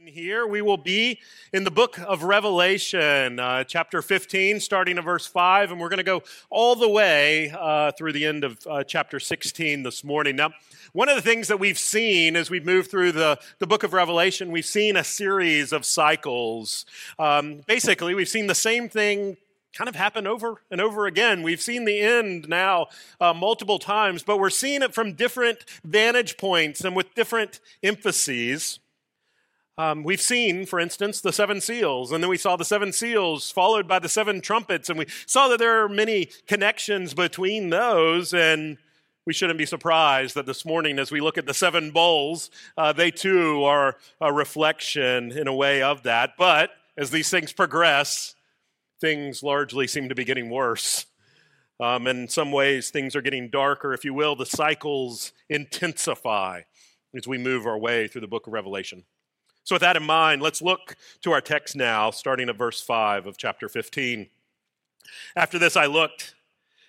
Here we will be in the book of Revelation, uh, chapter 15, starting at verse 5, and we're going to go all the way uh, through the end of uh, chapter 16 this morning. Now, one of the things that we've seen as we've moved through the, the book of Revelation, we've seen a series of cycles. Um, basically, we've seen the same thing kind of happen over and over again. We've seen the end now uh, multiple times, but we're seeing it from different vantage points and with different emphases. Um, we've seen, for instance, the seven seals, and then we saw the seven seals followed by the seven trumpets, and we saw that there are many connections between those, and we shouldn't be surprised that this morning, as we look at the seven bowls, uh, they too are a reflection in a way of that. But as these things progress, things largely seem to be getting worse. Um, in some ways, things are getting darker, if you will. The cycles intensify as we move our way through the book of Revelation. So, with that in mind, let's look to our text now, starting at verse 5 of chapter 15. After this, I looked,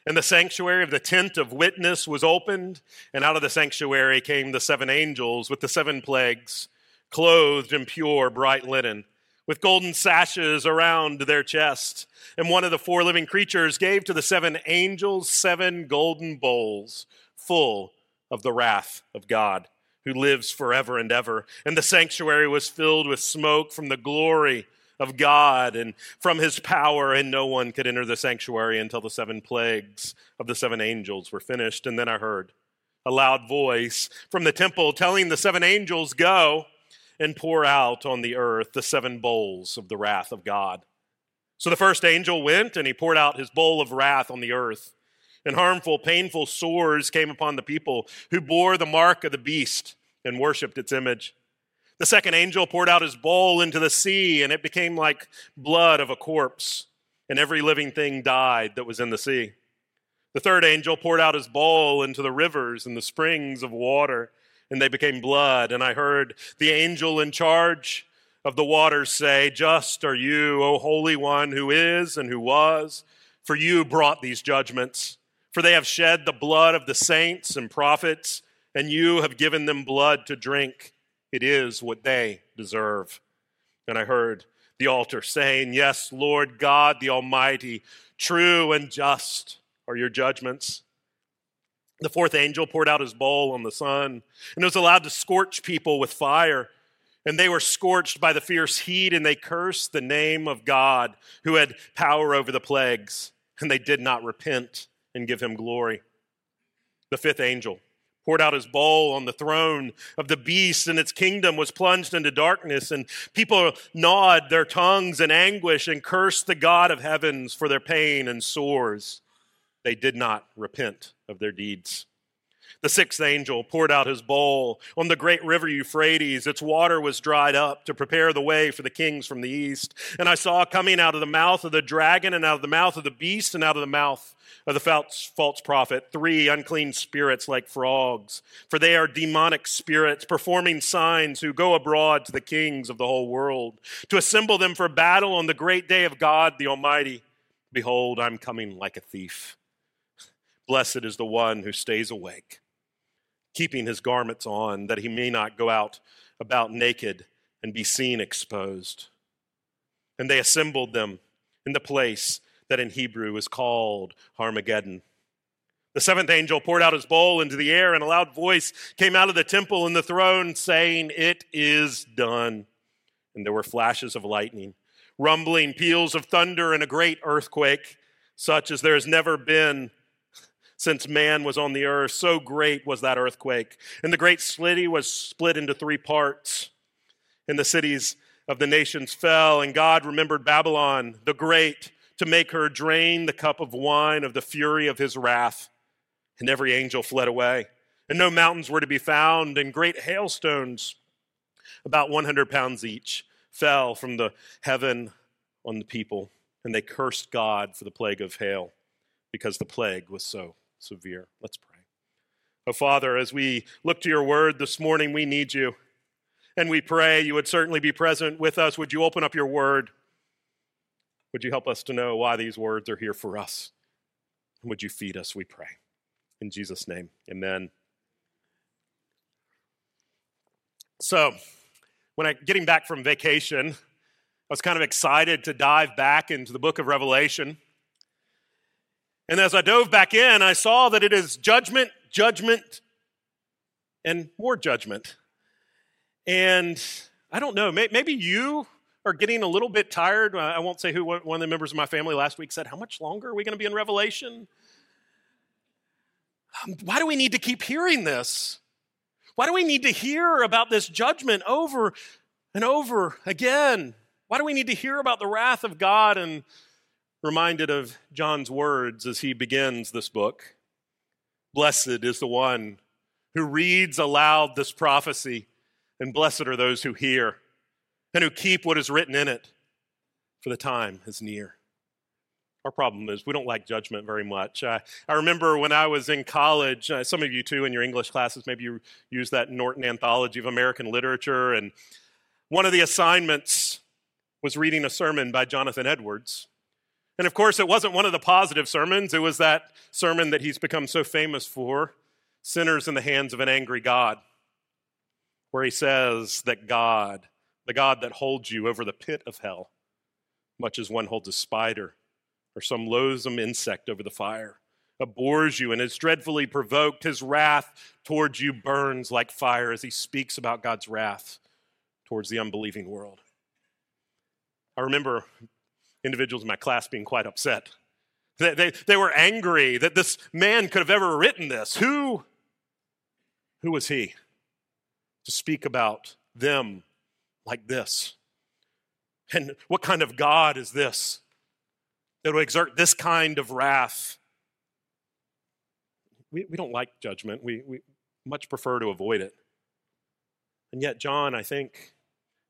and the sanctuary of the tent of witness was opened, and out of the sanctuary came the seven angels with the seven plagues, clothed in pure, bright linen, with golden sashes around their chest. And one of the four living creatures gave to the seven angels seven golden bowls full of the wrath of God who lives forever and ever. And the sanctuary was filled with smoke from the glory of God and from his power, and no one could enter the sanctuary until the seven plagues of the seven angels were finished. And then I heard a loud voice from the temple telling the seven angels, Go and pour out on the earth the seven bowls of the wrath of God. So the first angel went and he poured out his bowl of wrath on the earth and harmful, painful sores came upon the people who bore the mark of the beast and worshiped its image. The second angel poured out his bowl into the sea, and it became like blood of a corpse, and every living thing died that was in the sea. The third angel poured out his bowl into the rivers and the springs of water, and they became blood. And I heard the angel in charge of the waters say, Just are you, O Holy One, who is and who was, for you brought these judgments. For they have shed the blood of the saints and prophets, and you have given them blood to drink. It is what they deserve. And I heard the altar saying, Yes, Lord God the Almighty, true and just are your judgments. The fourth angel poured out his bowl on the sun, and it was allowed to scorch people with fire. And they were scorched by the fierce heat, and they cursed the name of God who had power over the plagues, and they did not repent and give him glory. The fifth angel poured out his bowl on the throne of the beast, and its kingdom was plunged into darkness. And people gnawed their tongues in anguish and cursed the God of heavens for their pain and sores. They did not repent of their deeds. The sixth angel poured out his bowl on the great river Euphrates. Its water was dried up to prepare the way for the kings from the east. And I saw coming out of the mouth of the dragon, and out of the mouth of the beast, and out of the mouth of the false, prophet three unclean spirits like frogs. For they are demonic spirits performing signs who go abroad to the kings of the whole world to assemble them for battle on the great day of God the Almighty. Behold, I'm coming like a thief. Blessed is the one who stays awake keeping his garments on, that he may not go out about naked and be seen exposed. And they assembled them in the place that in Hebrew is called Armageddon. The seventh angel poured out his bowl into the air, and a loud voice came out of the temple and the throne, saying, It is done. And there were flashes of lightning, rumbling peals of thunder, and a great earthquake, such as there has never been since man was on the earth. So great was that earthquake. And the great city was split into three parts. And the cities of the nations fell, and God remembered Babylon the Great to make her drain the cup of wine of the fury of his wrath. And every angel fled away. And no mountains were to be found, and great hailstones, about 100 pounds each, fell from the heaven on the people. And they cursed God for the plague of hail, because the plague was so severe. Let's pray. Oh, Father, as we look to your word this morning, we need you. And we pray you would certainly be present with us. Would you open up your word? Would you help us to know why these words are here for us? And would you feed us, we pray. In Jesus' name, amen. So, when I getting back from vacation, I was kind of excited to dive back into the book of Revelation. And as I dove back in, I saw that it is judgment, judgment, and more judgment. And I don't know, maybe you are getting a little bit tired. I won't say who one of the members of my family last week said, How much longer are we going to be in Revelation? Um, why do we need to keep hearing this? Why do we need to hear about this judgment over and over again? Why do we need to hear about the wrath of God and reminded of John's words as he begins this book? Blessed is the one who reads aloud this prophecy, and blessed are those who hear and who keep what is written in it, for the time is near. Our problem is we don't like judgment very much. I, I remember when I was in college, uh, some of you too in your English classes, maybe you use that Norton Anthology of American Literature, and one of the assignments was reading a sermon by Jonathan Edwards. And of course, it wasn't one of the positive sermons, it was that sermon that he's become so famous for Sinners in the Hands of an Angry God, where he says that God, the God that holds you over the pit of hell, much as one holds a spider or some loathsome insect over the fire, abhors you and is dreadfully provoked. His wrath towards you burns like fire as he speaks about God's wrath towards the unbelieving world. I remember individuals in my class being quite upset. They, they, they were angry that this man could have ever written this. Who, who was he to speak about them like this? And what kind of God is this that will exert this kind of wrath? We, we don't like judgment, we, we much prefer to avoid it. And yet, John, I think,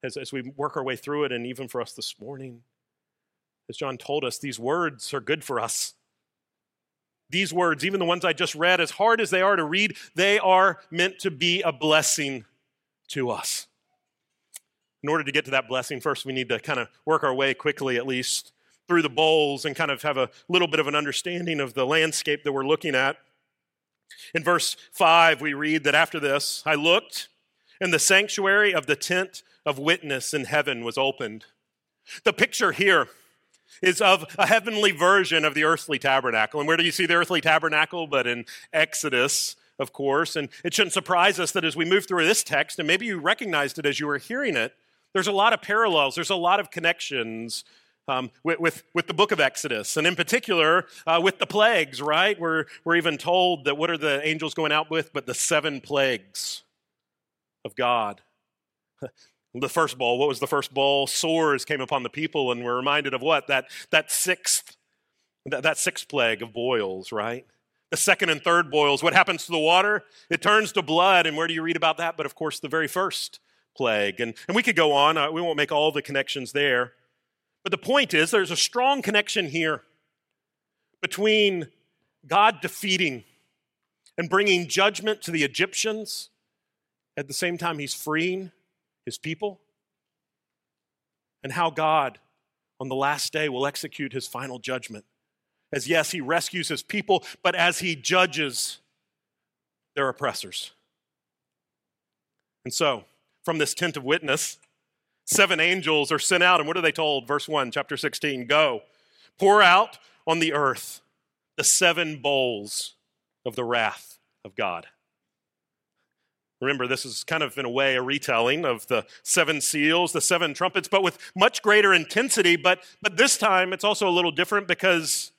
as, as we work our way through it, and even for us this morning, as John told us, these words are good for us. These words, even the ones I just read, as hard as they are to read, they are meant to be a blessing to us. In order to get to that blessing, first we need to kind of work our way quickly, at least, through the bowls and kind of have a little bit of an understanding of the landscape that we're looking at. In verse 5, we read that after this, I looked, and the sanctuary of the tent of witness in heaven was opened. The picture here is of a heavenly version of the earthly tabernacle. And where do you see the earthly tabernacle? But in Exodus, of course. And it shouldn't surprise us that as we move through this text, and maybe you recognized it as you were hearing it, there's a lot of parallels, there's a lot of connections um, with, with, with, the book of Exodus, and in particular uh, with the plagues, right? We're, we're even told that what are the angels going out with but the seven plagues of God. The first bowl, what was the first bowl? Sores came upon the people, and we're reminded of what? That, that sixth, that, that sixth plague of boils, right? The second and third boils, what happens to the water? It turns to blood, and where do you read about that? But of course, the very first plague. And, and we could go on, uh, we won't make all the connections there. But the point is, there's a strong connection here between God defeating and bringing judgment to the Egyptians. At the same time, he's freeing his people, and how God on the last day will execute his final judgment. As yes, he rescues his people, but as he judges their oppressors. And so, from this tent of witness, seven angels are sent out, and what are they told? Verse 1, chapter 16 Go, pour out on the earth the seven bowls of the wrath of God. Remember, this is kind of, in a way, a retelling of the seven seals, the seven trumpets, but with much greater intensity. But, but this time, it's also a little different because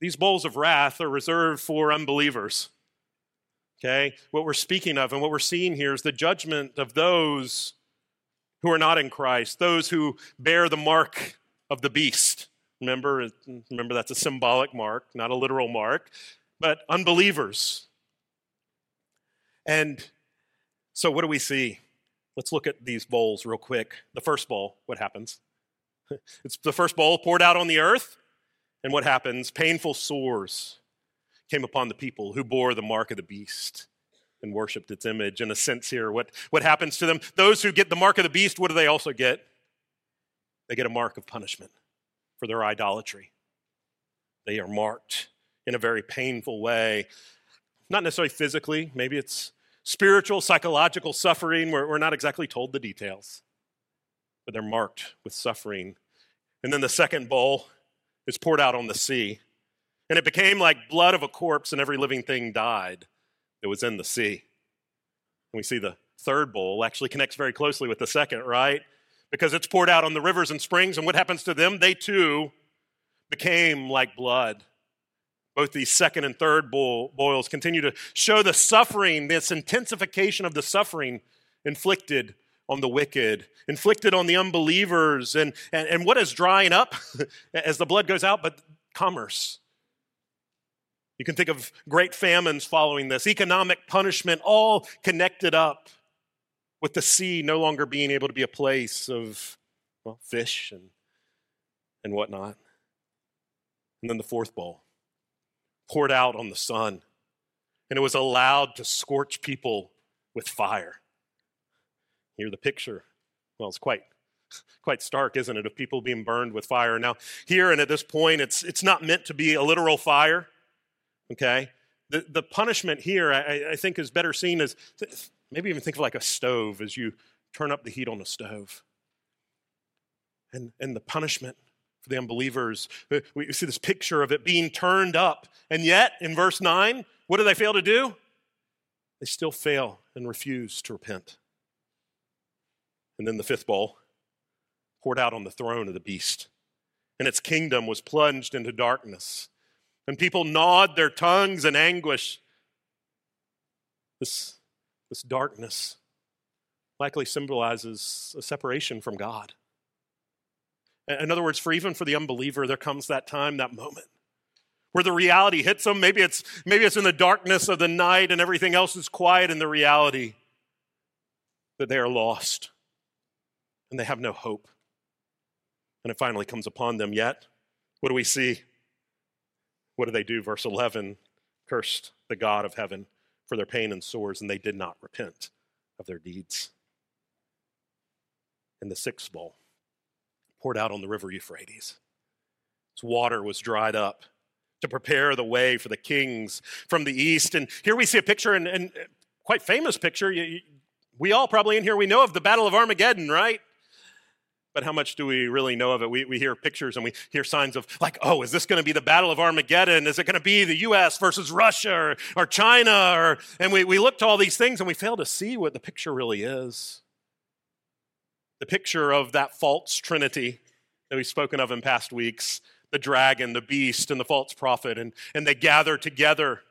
these bowls of wrath are reserved for unbelievers. Okay? What we're speaking of and what we're seeing here is the judgment of those who are not in Christ, those who bear the mark of the beast. Remember, remember that's a symbolic mark, not a literal mark, but unbelievers and so, what do we see? Let's look at these bowls real quick. The first bowl, what happens? It's the first bowl poured out on the earth. And what happens? Painful sores came upon the people who bore the mark of the beast and worshiped its image. In a sense, here, what, what happens to them? Those who get the mark of the beast, what do they also get? They get a mark of punishment for their idolatry. They are marked in a very painful way not necessarily physically, maybe it's spiritual, psychological suffering. We're, we're not exactly told the details, but they're marked with suffering. And then the second bowl is poured out on the sea. And it became like blood of a corpse, and every living thing died that was in the sea. And we see the third bowl actually connects very closely with the second, right? Because it's poured out on the rivers and springs, and what happens to them? They too became like blood. Both these second and third boils continue to show the suffering, this intensification of the suffering inflicted on the wicked, inflicted on the unbelievers. And, and, and what is drying up as the blood goes out? But commerce. You can think of great famines following this, economic punishment, all connected up with the sea no longer being able to be a place of well, fish and, and whatnot. And then the fourth bowl poured out on the sun, and it was allowed to scorch people with fire. Here, the picture, well, it's quite quite stark, isn't it, of people being burned with fire. Now, here and at this point, it's, it's not meant to be a literal fire, okay? The, the punishment here, I, I think, is better seen as maybe even think of like a stove as you turn up the heat on a stove. And, and the punishment for the unbelievers. Uh, we see this picture of it being turned up. And yet, in verse 9, what do they fail to do? They still fail and refuse to repent. And then the fifth bowl poured out on the throne of the beast, and its kingdom was plunged into darkness. And people gnawed their tongues in anguish. This, this darkness likely symbolizes a separation from God. In other words, for even for the unbeliever, there comes that time, that moment where the reality hits them. Maybe it's, maybe it's in the darkness of the night and everything else is quiet, and the reality that they are lost and they have no hope. And it finally comes upon them. Yet, what do we see? What do they do? Verse 11 cursed the God of heaven for their pain and sores, and they did not repent of their deeds. In the sixth bowl, poured out on the river Euphrates. Its water was dried up to prepare the way for the kings from the east. And here we see a picture, and, and uh, quite famous picture. You, you, we all probably in here, we know of the Battle of Armageddon, right? But how much do we really know of it? We, we hear pictures and we hear signs of, like, oh, is this going to be the Battle of Armageddon? Is it going to be the US versus Russia or, or China? Or, and we, we look to all these things and we fail to see what the picture really is the picture of that false trinity that we've spoken of in past weeks the dragon, the beast, and the false prophet. And, and they gather together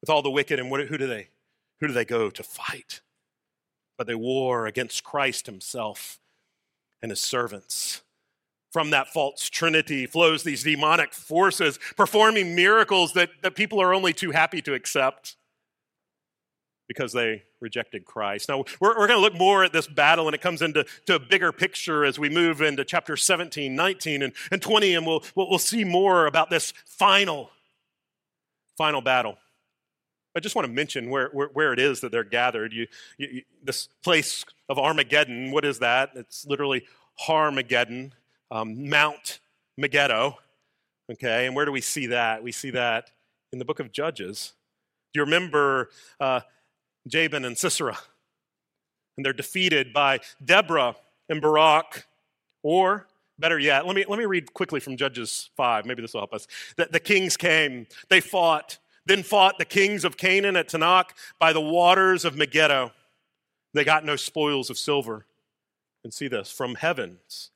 with all the wicked. And what, who do they? Who do they go to fight? But they war against Christ himself and his servants. From that false trinity flows these demonic forces performing miracles that, that people are only too happy to accept because they rejected Christ. Now, we're, we're going to look more at this battle, and it comes into to a bigger picture as we move into chapter 17, 19, and, and 20, and we'll, we'll see more about this final, final battle. I just want to mention where, where, where it is that they're gathered. You, you, this place of Armageddon, what is that? It's literally Harmageddon, um, Mount Megiddo. Okay, and where do we see that? We see that in the book of Judges. Do you remember uh, Jabin and Sisera. And they're defeated by Deborah and Barak. Or, better yet, let me, let me read quickly from Judges 5. Maybe this will help us. The, the kings came, they fought, then fought the kings of Canaan at Taanach by the waters of Megiddo. They got no spoils of silver. And see this from heavens,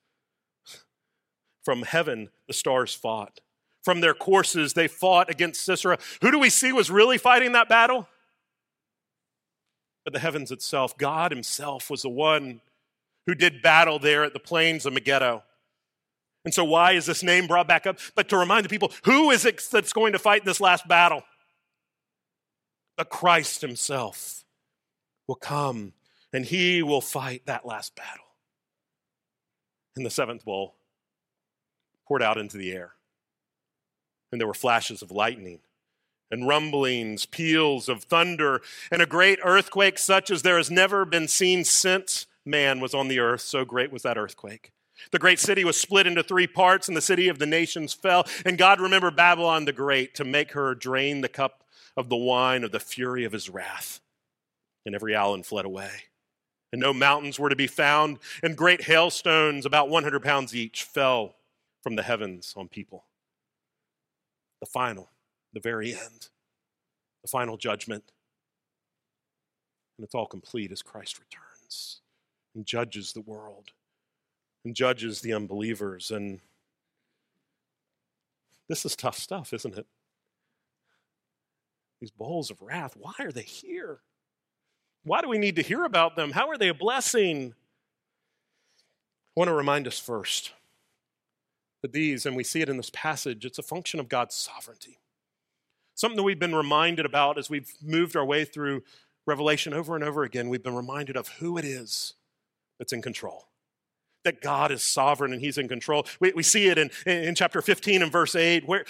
from heaven, the stars fought. From their courses, they fought against Sisera. Who do we see was really fighting that battle? But the heavens itself. God Himself was the one who did battle there at the plains of Megiddo. And so, why is this name brought back up? But to remind the people who is it that's going to fight this last battle? But Christ Himself will come and He will fight that last battle. And the seventh bowl poured out into the air, and there were flashes of lightning and rumblings, peals of thunder, and a great earthquake such as there has never been seen since man was on the earth. So great was that earthquake. The great city was split into three parts, and the city of the nations fell. And God remembered Babylon the Great to make her drain the cup of the wine of the fury of his wrath. and every island fled away. And no mountains were to be found, and great hailstones, about 100 pounds each, fell from the heavens on people. The final, the very end, the final judgment. And it's all complete as Christ returns and judges the world and judges the unbelievers. And this is tough stuff, isn't it? These bowls of wrath, why are they here? Why do we need to hear about them? How are they a blessing? I want to remind us first that these, and we see it in this passage, it's a function of God's sovereignty. Something that we've been reminded about as we've moved our way through Revelation over and over again. We've been reminded of who it is that's in control that God is sovereign and He's in control. We, we see it in, in chapter 15 and verse 8, where,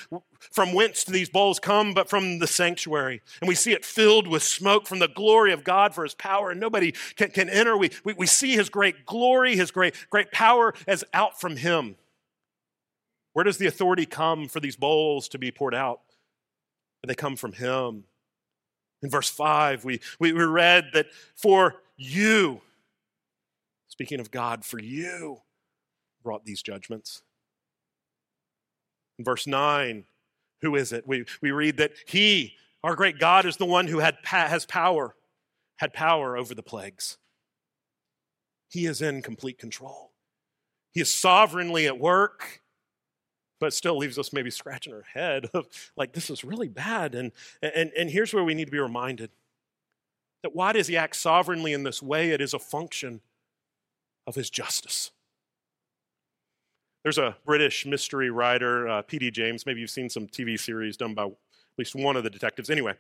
from whence do these bowls come but from the sanctuary? And we see it filled with smoke from the glory of God for His power, and nobody can, can enter. We, we, we see His great glory, His great, great power as out from Him. Where does the authority come for these bowls to be poured out? They come from Him. In verse 5, we, we read that for you, Speaking of God, for you brought these judgments. In verse 9, who is it? We, we read that He, our great God, is the one who had, has power, had power over the plagues. He is in complete control. He is sovereignly at work, but still leaves us maybe scratching our head of like, this is really bad. And, and, and here's where we need to be reminded that why does he act sovereignly in this way? It is a function of his justice. There's a British mystery writer, uh, P.D. James. Maybe you've seen some TV series done by at least one of the detectives. Anyway,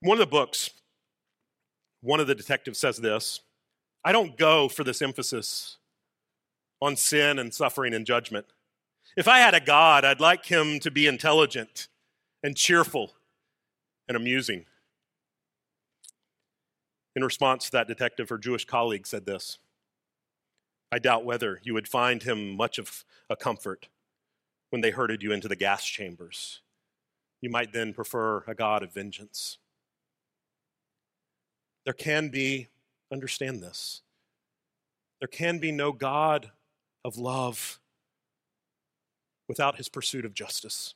one of the books, one of the detectives says this I don't go for this emphasis on sin and suffering and judgment. If I had a God, I'd like him to be intelligent and cheerful and amusing. In response to that detective, her Jewish colleague said this I doubt whether you would find him much of a comfort when they herded you into the gas chambers. You might then prefer a God of vengeance. There can be, understand this, there can be no God of love without his pursuit of justice.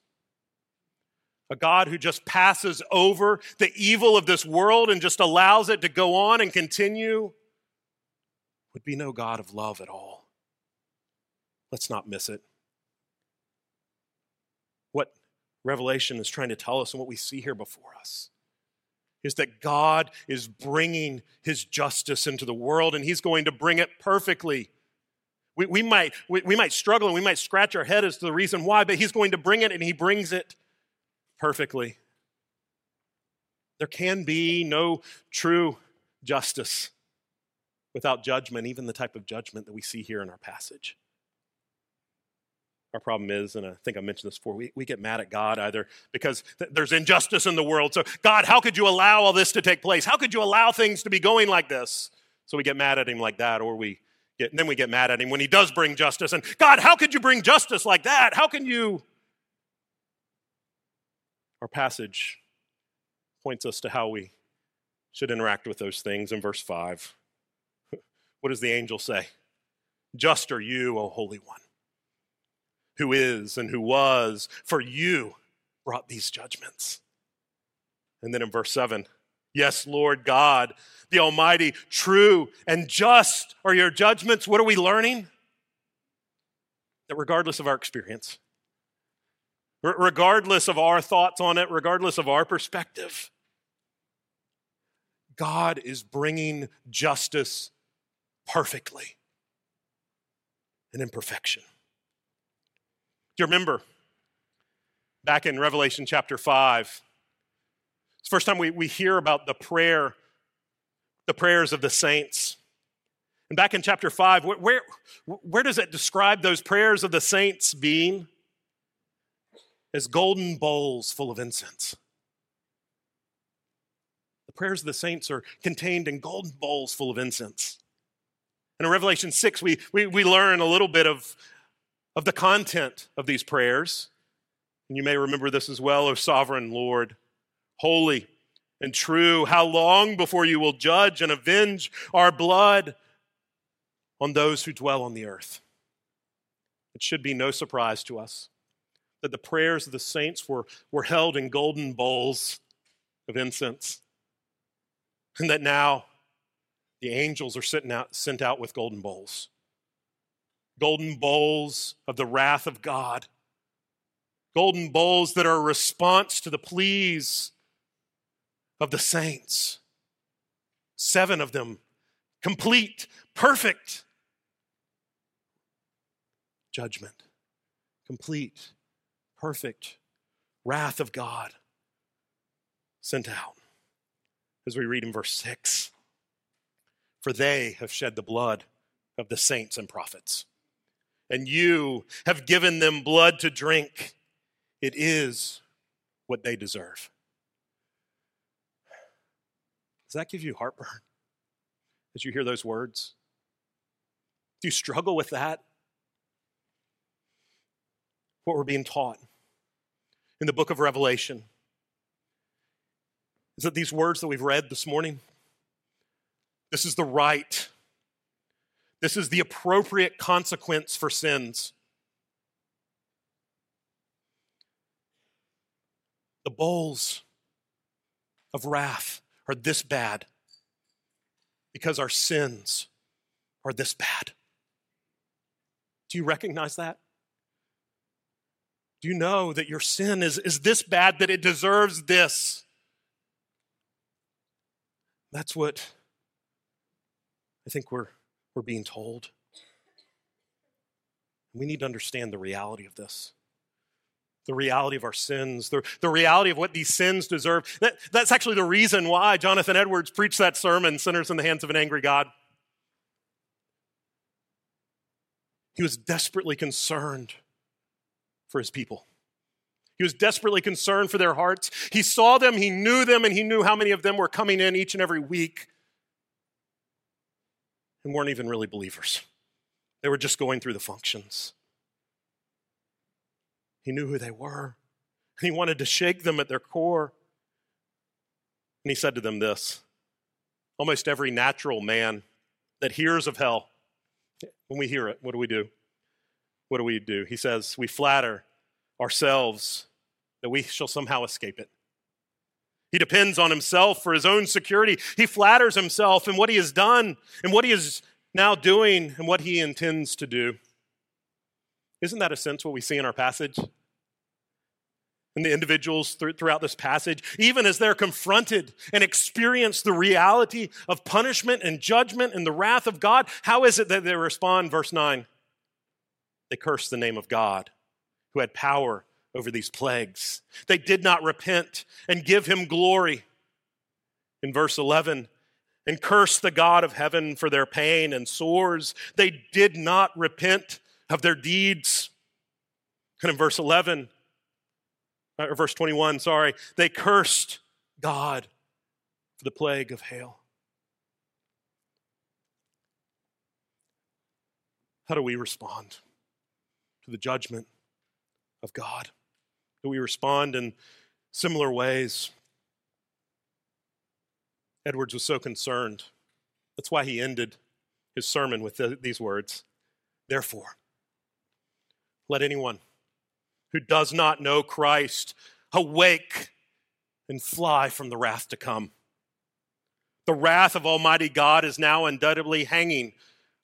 A God who just passes over the evil of this world and just allows it to go on and continue would be no God of love at all. Let's not miss it. What Revelation is trying to tell us and what we see here before us is that God is bringing his justice into the world and he's going to bring it perfectly. We, we, might, we, we might struggle and we might scratch our head as to the reason why, but he's going to bring it and he brings it perfectly. There can be no true justice without judgment, even the type of judgment that we see here in our passage. Our problem is, and I think I mentioned this before, we, we get mad at God either because th- there's injustice in the world. So, God, how could you allow all this to take place? How could you allow things to be going like this? So we get mad at him like that, or we get, and then we get mad at him when he does bring justice. And God, how could you bring justice like that? How can you? Our passage points us to how we should interact with those things in verse 5. What does the angel say? Just are you, O Holy One, who is and who was, for you brought these judgments. And then in verse 7, yes, Lord God, the Almighty, true and just are your judgments. What are we learning? That regardless of our experience, regardless of our thoughts on it, regardless of our perspective, God is bringing justice perfectly and in perfection. Do you remember back in Revelation chapter 5? First time we, we hear about the prayer, the prayers of the saints. And back in chapter 5, where, where, where does it describe those prayers of the saints being? As golden bowls full of incense. The prayers of the saints are contained in golden bowls full of incense. And in Revelation 6, we, we, we learn a little bit of, of the content of these prayers. And you may remember this as well, O sovereign Lord, holy and true. How long before you will judge and avenge our blood on those who dwell on the earth? It should be no surprise to us that the prayers of the saints were, were held in golden bowls of incense, and that now the angels are out, sent out with golden bowls. Golden bowls of the wrath of God. Golden bowls that are a response to the pleas of the saints. Seven of them, complete, perfect judgment. Complete, perfect wrath of God sent out. As we read in verse 6 For they have shed the blood of the saints and prophets, and you have given them blood to drink. It is what they deserve. Does that give you heartburn as you hear those words? Do you struggle with that? What we're being taught in the book of Revelation is that these words that we've read this morning, this is the right, this is the appropriate consequence for sins. The bowls of wrath are this bad because our sins are this bad. Do you recognize that? Do you know that your sin is, is this bad that it deserves this? That's what I think we're, we're being told. We need to understand the reality of this the reality of our sins, the, the reality of what these sins deserve. That, that's actually the reason why Jonathan Edwards preached that sermon, Sinners in the Hands of an Angry God. He was desperately concerned for his people. He was desperately concerned for their hearts. He saw them, he knew them, and he knew how many of them were coming in each and every week and weren't even really believers. They were just going through the functions. He knew who they were. And he wanted to shake them at their core. And he said to them this Almost every natural man that hears of hell, when we hear it, what do we do? What do we do? He says, We flatter ourselves that we shall somehow escape it. He depends on himself for his own security. He flatters himself in what he has done and what he is now doing and what he intends to do. Isn't that a sense what we see in our passage? And the individuals throughout this passage, even as they're confronted and experience the reality of punishment and judgment and the wrath of God, how is it that they respond? Verse 9 they curse the name of God who had power over these plagues. They did not repent and give him glory. In verse 11, and curse the God of heaven for their pain and sores. They did not repent of their deeds. And in verse 11, uh, or verse 21, sorry, they cursed God for the plague of hail. How do we respond to the judgment of God? Do we respond in similar ways? Edwards was so concerned. That's why he ended his sermon with the, these words Therefore, let anyone who does not know Christ awake and fly from the wrath to come. The wrath of Almighty God is now undoubtedly hanging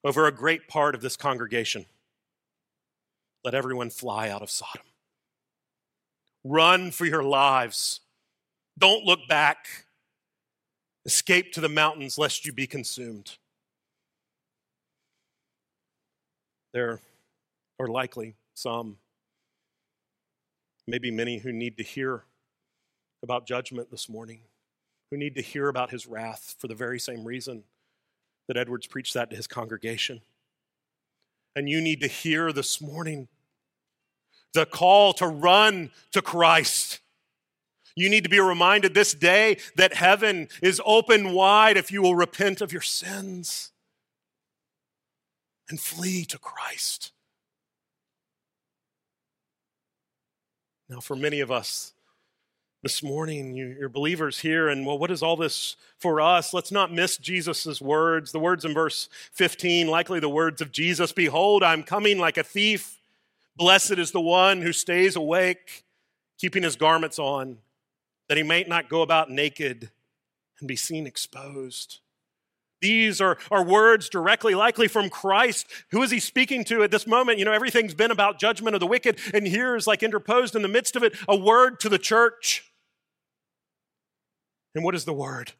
over a great part of this congregation. Let everyone fly out of Sodom. Run for your lives. Don't look back. Escape to the mountains lest you be consumed. There are likely some, maybe many, who need to hear about judgment this morning, who need to hear about his wrath for the very same reason that Edwards preached that to his congregation. And you need to hear this morning the call to run to Christ. You need to be reminded this day that heaven is open wide if you will repent of your sins and flee to Christ. Now, for many of us, this morning, you, are believers here, and well, what is all this for us? Let's not miss Jesus' words. The words in verse 15, likely the words of Jesus Behold, I'm coming like a thief. Blessed is the one who stays awake, keeping his garments on, that he may not go about naked and be seen exposed. These are, are words directly likely from Christ. Who is he speaking to at this moment? You know, everything's been about judgment of the wicked, and here's like interposed in the midst of it a word to the church. And what is the word?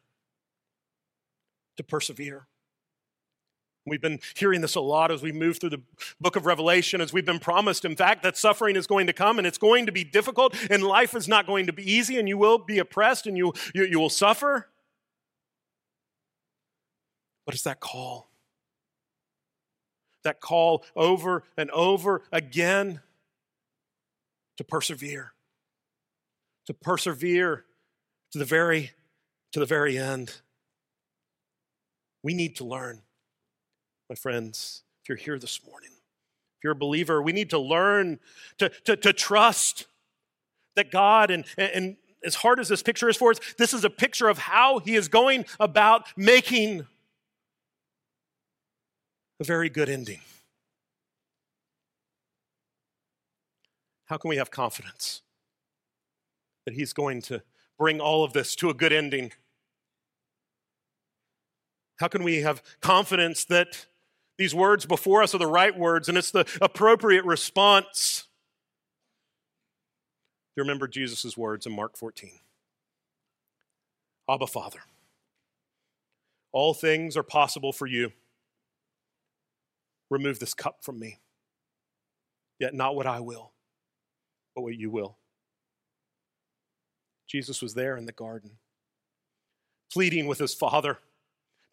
To persevere. We've been hearing this a lot as we move through the book of Revelation, as we've been promised, in fact, that suffering is going to come and it's going to be difficult and life is not going to be easy and you will be oppressed and you, you, you will suffer. But it's that call. That call over and over again to persevere. To persevere to the very to the very end. We need to learn, my friends, if you're here this morning, if you're a believer, we need to learn to, to, to trust that God, and, and as hard as this picture is for us, this is a picture of how He is going about making a very good ending. How can we have confidence that He's going to bring all of this to a good ending? How can we have confidence that these words before us are the right words and it's the appropriate response? Do you remember Jesus' words in Mark 14 Abba, Father, all things are possible for you. Remove this cup from me. Yet not what I will, but what you will. Jesus was there in the garden, pleading with his Father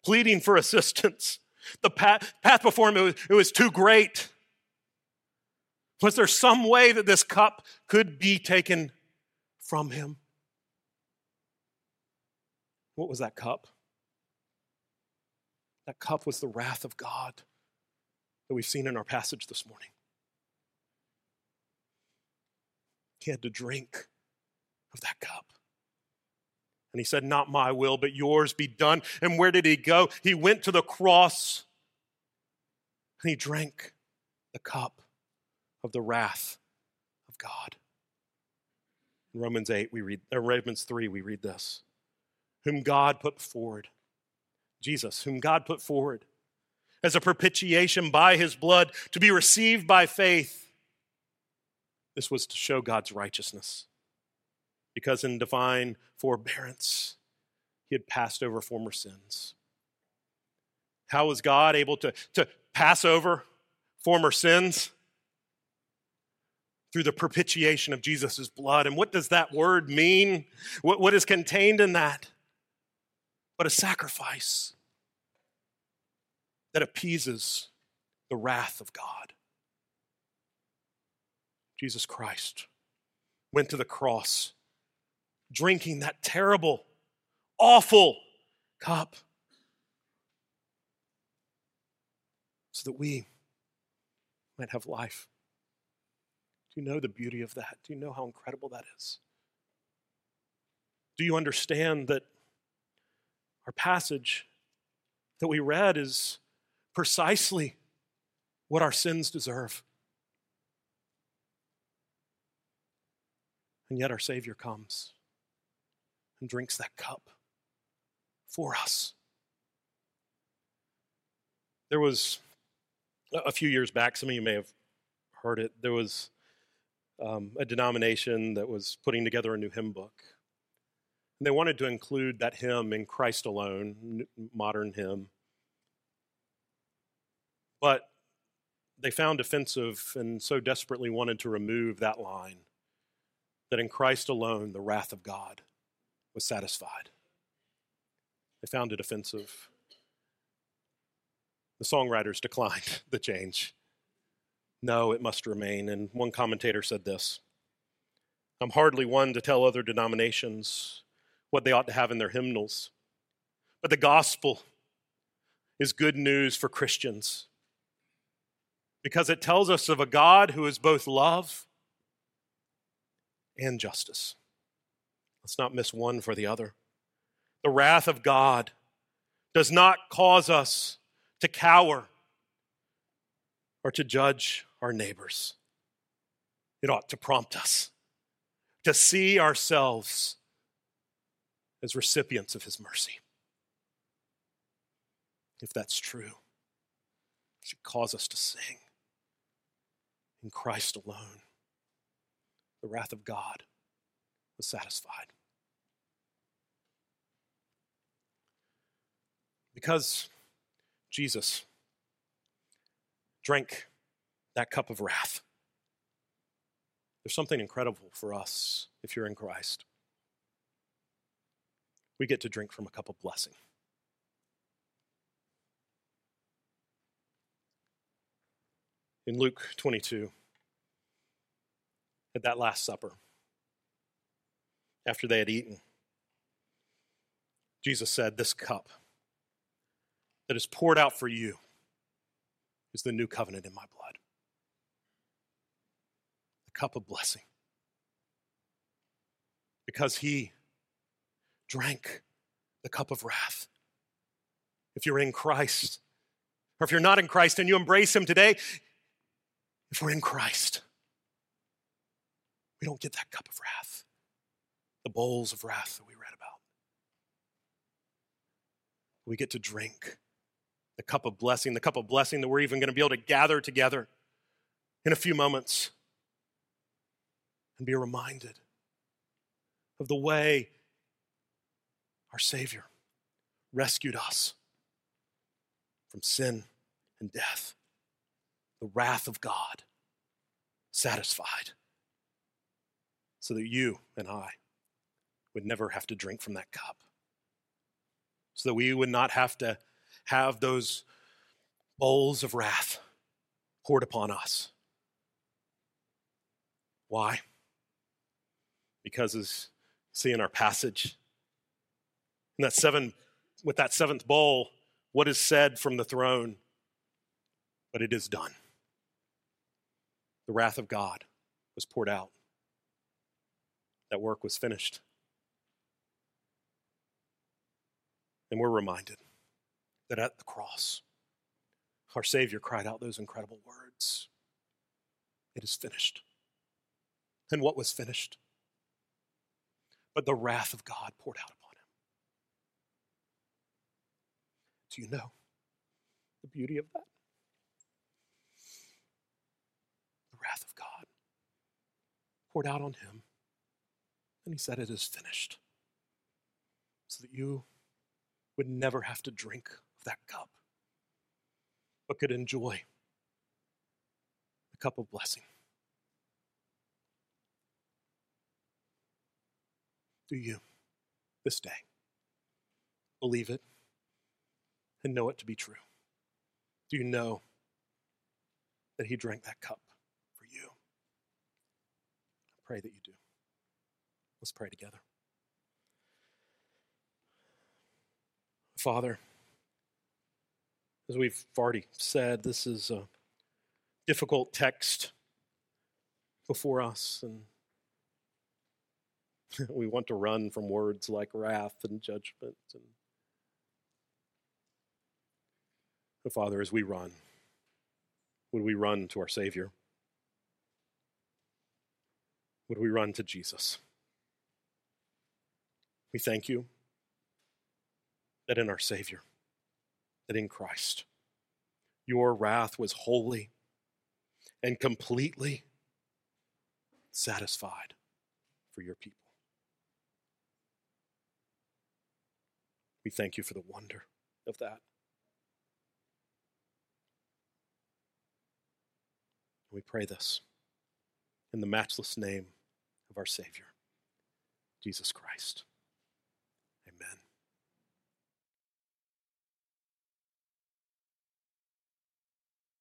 pleading for assistance. The path, path before him, it was, it was too great. Was there some way that this cup could be taken from him? What was that cup? That cup was the wrath of God that we've seen in our passage this morning. He had to drink of that cup. And he said, Not my will, but yours be done. And where did he go? He went to the cross and he drank the cup of the wrath of God. In Romans 8, we read, or Romans 3, we read this. Whom God put forward, Jesus, whom God put forward as a propitiation by his blood to be received by faith. This was to show God's righteousness because in divine forbearance, he had passed over former sins. How was God able to, to pass over former sins? Through the propitiation of Jesus' blood. And what does that word mean? What, what is contained in that? But a sacrifice that appeases the wrath of God. Jesus Christ went to the cross drinking that terrible, awful cup so that we might have life. Do you know the beauty of that? Do you know how incredible that is? Do you understand that our passage that we read is precisely what our sins deserve? And yet our Savior comes and drinks that cup for us. There was a few years back, some of you may have heard it, there was um, a denomination that was putting together a new hymn book. And they wanted to include that hymn in Christ Alone, modern hymn. But they found offensive and so desperately wanted to remove that line that in Christ alone, the wrath of God was satisfied. They found it offensive. The songwriters declined the change. No, it must remain. And one commentator said this I'm hardly one to tell other denominations what they ought to have in their hymnals, but the gospel is good news for Christians because it tells us of a God who is both love and justice Let's not miss one for the other. The wrath of God does not cause us to cower or to judge our neighbors. It ought to prompt us to see ourselves as recipients of his mercy. If that's true, it should cause us to sing in Christ alone. The wrath of God was satisfied. Because Jesus drank that cup of wrath. There's something incredible for us if you're in Christ. We get to drink from a cup of blessing. In Luke 22, at that Last Supper, after they had eaten, Jesus said, This cup that is poured out for you is the new covenant in my blood. The cup of blessing. Because he drank the cup of wrath. If you're in Christ, or if you're not in Christ and you embrace him today, if we're in Christ, we don't get that cup of wrath, the bowls of wrath that we read about. We get to drink the cup of blessing, the cup of blessing that we're even going to be able to gather together in a few moments and be reminded of the way our Savior rescued us from sin and death, the wrath of God satisfied, so that you and I would never have to drink from that cup, so that we would not have to have those bowls of wrath poured upon us. Why? Because as see in our passage, in that seven, with that seventh bowl, what is said from the throne? But it is done. The wrath of God was poured out. That work was finished. And we're reminded that at the cross, our Savior cried out those incredible words It is finished. And what was finished? But the wrath of God poured out upon him. Do you know the beauty of that? The wrath of God poured out on him, and he said, It is finished. So that you would never have to drink of that cup, but could enjoy the cup of blessing. Do you this day believe it and know it to be true? Do you know that He drank that cup pray that you do. Let's pray together. Father, as we've already said, this is a difficult text before us, and we want to run from words like wrath and judgment. And, Father, as we run, would we run to our Savior? Would we run to Jesus? We thank you that in our Savior, that in Christ, your wrath was wholly and completely satisfied for your people. We thank you for the wonder of that. We pray this in the matchless name our Savior, Jesus Christ.